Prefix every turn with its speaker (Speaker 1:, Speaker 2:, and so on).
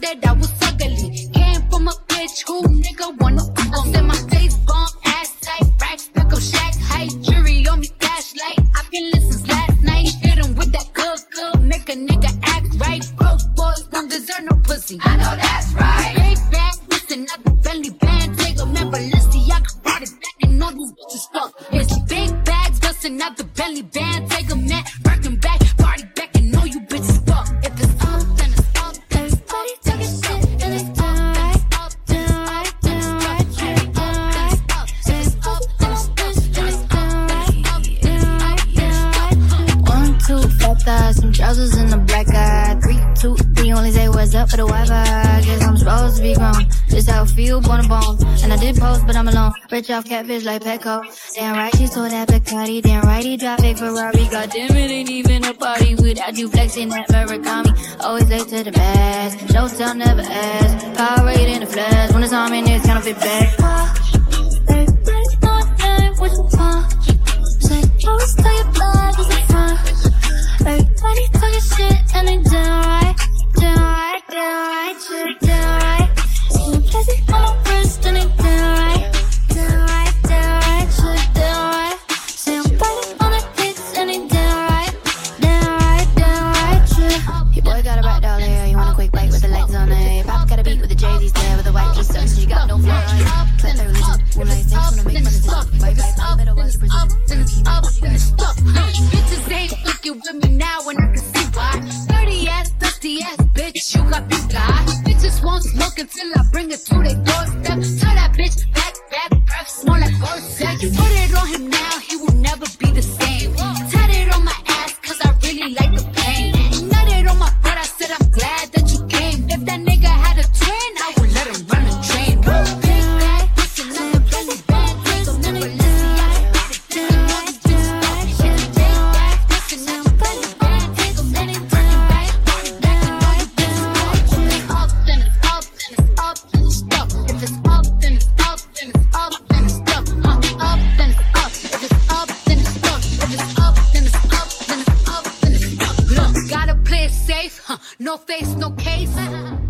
Speaker 1: that I was ugly. Came from a bitch who nigga wanna fuck on. Said my face bomb, ass tight, racks, pick up shack, height, jury on me, flashlight. I can listen last night. Hit him with that good, good, make a nigga act right. Broke boys don't deserve no pussy. I know that's right. Big bag, listen, not the belly band. Take a man, Balenciaga, brought it back and all these bitches fuck. It's big bags, busting out the belly band. Take a
Speaker 2: trousers and a black eye. Three, two, three, only say what's up for the Wi-Fi. Guess I'm supposed to be grown. Just how I feel, born a bone. And I did post, but I'm alone. Rich off catfish like Petco. Damn right, she told that Bacardi. Damn right, he drive a Ferrari. Goddamn, it ain't even a party without you flexing that Murakami. Always late to the mass. No tell, never ask. Power in the flash. When it's on me, it's counterfeit back. Your
Speaker 1: up,
Speaker 2: precision.
Speaker 1: then it's up, it's up. Bitches ain't fucking with me now, and I can see why. Dirty ass, dusty ass bitch, you got big eye. Bitches won't smoke until I bring it to their doorstep. Tell that bitch back, back, breath, smell like Versace. Put it on him now, No face, no case.